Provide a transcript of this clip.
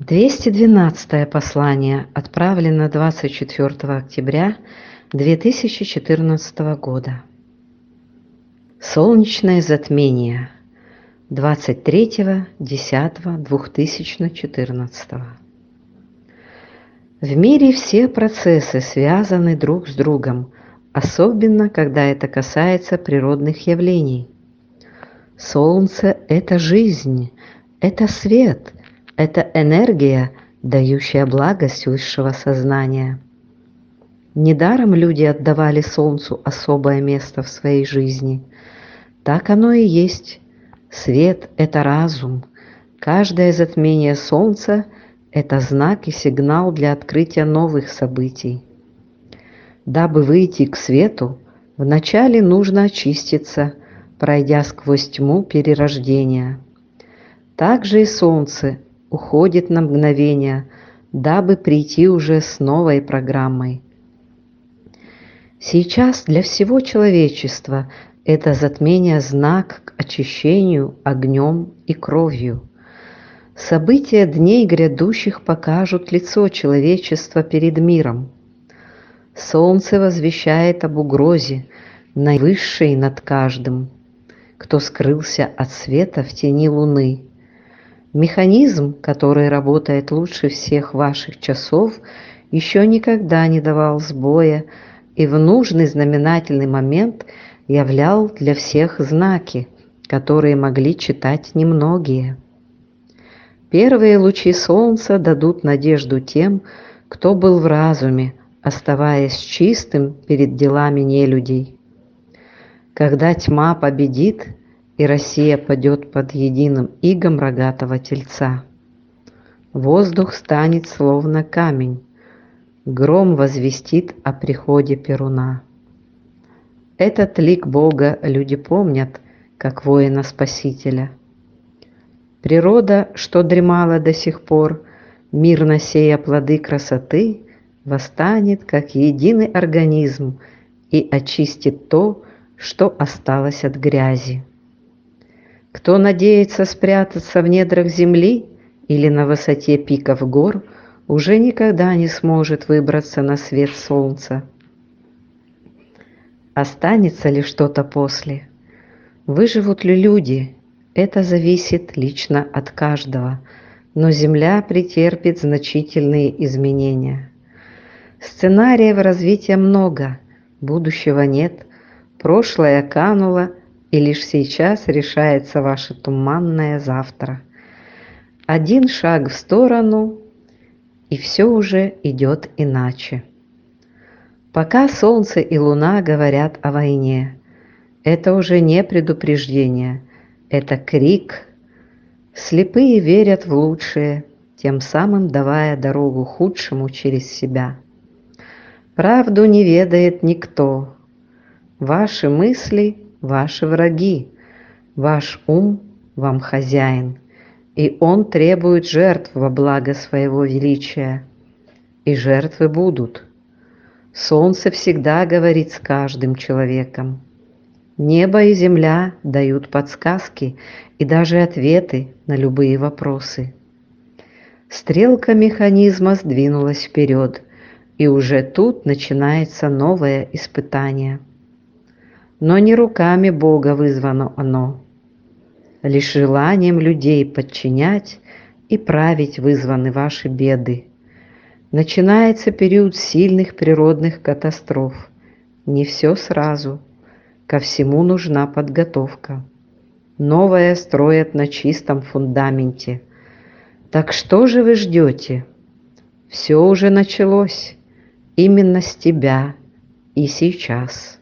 212 послание отправлено 24 октября 2014 года. Солнечное затмение 23.10.2014. В мире все процессы связаны друг с другом, особенно когда это касается природных явлений. Солнце – это жизнь, это свет – это энергия, дающая благость высшего сознания. Недаром люди отдавали Солнцу особое место в своей жизни. Так оно и есть. Свет – это разум. Каждое затмение Солнца – это знак и сигнал для открытия новых событий. Дабы выйти к свету, вначале нужно очиститься, пройдя сквозь тьму перерождения. Также и Солнце уходит на мгновение, дабы прийти уже с новой программой. Сейчас для всего человечества это затмение знак к очищению огнем и кровью. События дней грядущих покажут лицо человечества перед миром. Солнце возвещает об угрозе, наивысшей над каждым, кто скрылся от света в тени луны – Механизм, который работает лучше всех ваших часов, еще никогда не давал сбоя и в нужный знаменательный момент являл для всех знаки, которые могли читать немногие. Первые лучи солнца дадут надежду тем, кто был в разуме, оставаясь чистым перед делами нелюдей. Когда тьма победит, и Россия падет под единым игом рогатого тельца. Воздух станет словно камень, гром возвестит о приходе Перуна. Этот лик Бога люди помнят, как воина-спасителя. Природа, что дремала до сих пор, мирно сея плоды красоты, восстанет, как единый организм, и очистит то, что осталось от грязи. Кто надеется спрятаться в недрах земли или на высоте пиков гор, уже никогда не сможет выбраться на свет солнца. Останется ли что-то после? Выживут ли люди? Это зависит лично от каждого, но Земля претерпит значительные изменения. Сценариев развития много, будущего нет, прошлое кануло, и лишь сейчас решается ваше туманное завтра. Один шаг в сторону, и все уже идет иначе. Пока Солнце и Луна говорят о войне, это уже не предупреждение, это крик. Слепые верят в лучшее, тем самым давая дорогу худшему через себя. Правду не ведает никто. Ваши мысли ваши враги, ваш ум вам хозяин, и он требует жертв во благо своего величия, и жертвы будут. Солнце всегда говорит с каждым человеком. Небо и земля дают подсказки и даже ответы на любые вопросы. Стрелка механизма сдвинулась вперед, и уже тут начинается новое испытание – но не руками Бога вызвано оно. Лишь желанием людей подчинять и править вызваны ваши беды. Начинается период сильных природных катастроф. Не все сразу. Ко всему нужна подготовка. Новое строят на чистом фундаменте. Так что же вы ждете? Все уже началось. Именно с тебя и сейчас.